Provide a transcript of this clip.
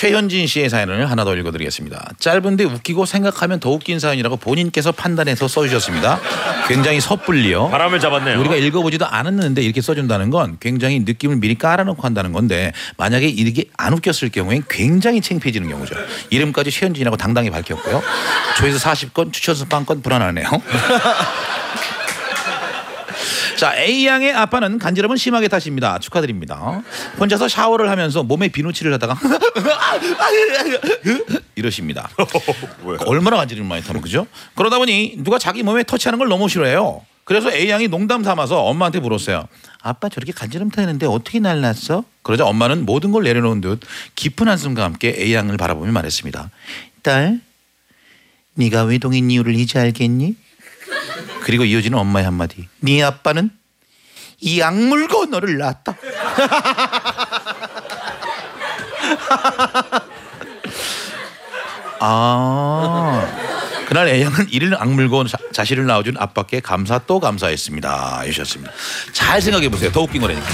최현진 씨의 사연을 하나 더 읽어드리겠습니다. 짧은데 웃기고 생각하면 더 웃긴 사연이라고 본인께서 판단해서 써주셨습니다. 굉장히 섣불리요. 바람을 잡았네요. 우리가 읽어보지도 않았는데 이렇게 써준다는 건 굉장히 느낌을 미리 깔아놓고 한다는 건데 만약에 이게 안 웃겼을 경우엔 굉장히 창피해지는 경우죠. 이름까지 최현진이라고 당당히 밝혔고요. 조회수 40건, 추천수 빵건 불안하네요. 자, A양의 아빠는 간지럼은 심하게 타십니다. 축하드립니다. 혼자서 샤워를 하면서 몸에 비누칠을 하다가 이러십니다. 얼마나 간지럼을 많이 타는 그죠? 그러다 보니 누가 자기 몸에 터치하는 걸 너무 싫어해요. 그래서 A양이 농담 삼아서 엄마한테 물었어요. 아빠 저렇게 간지럼 타는데 어떻게 날랐어? 그러자 엄마는 모든 걸 내려놓은 듯 깊은 한숨과 함께 A양을 바라보며 말했습니다. 딸, 네가 외동인 이유를 이제 알겠니? 그리고 이어지는 엄마의 한마디. 네 아빠는 이 악물고 너를 낳았다. 아 그날 애양은 이를 악물고 자, 자신을 낳아준 아빠께 감사 또 감사했습니다. 해주셨습니다. 잘 생각해 보세요. 더 웃긴 거라니까.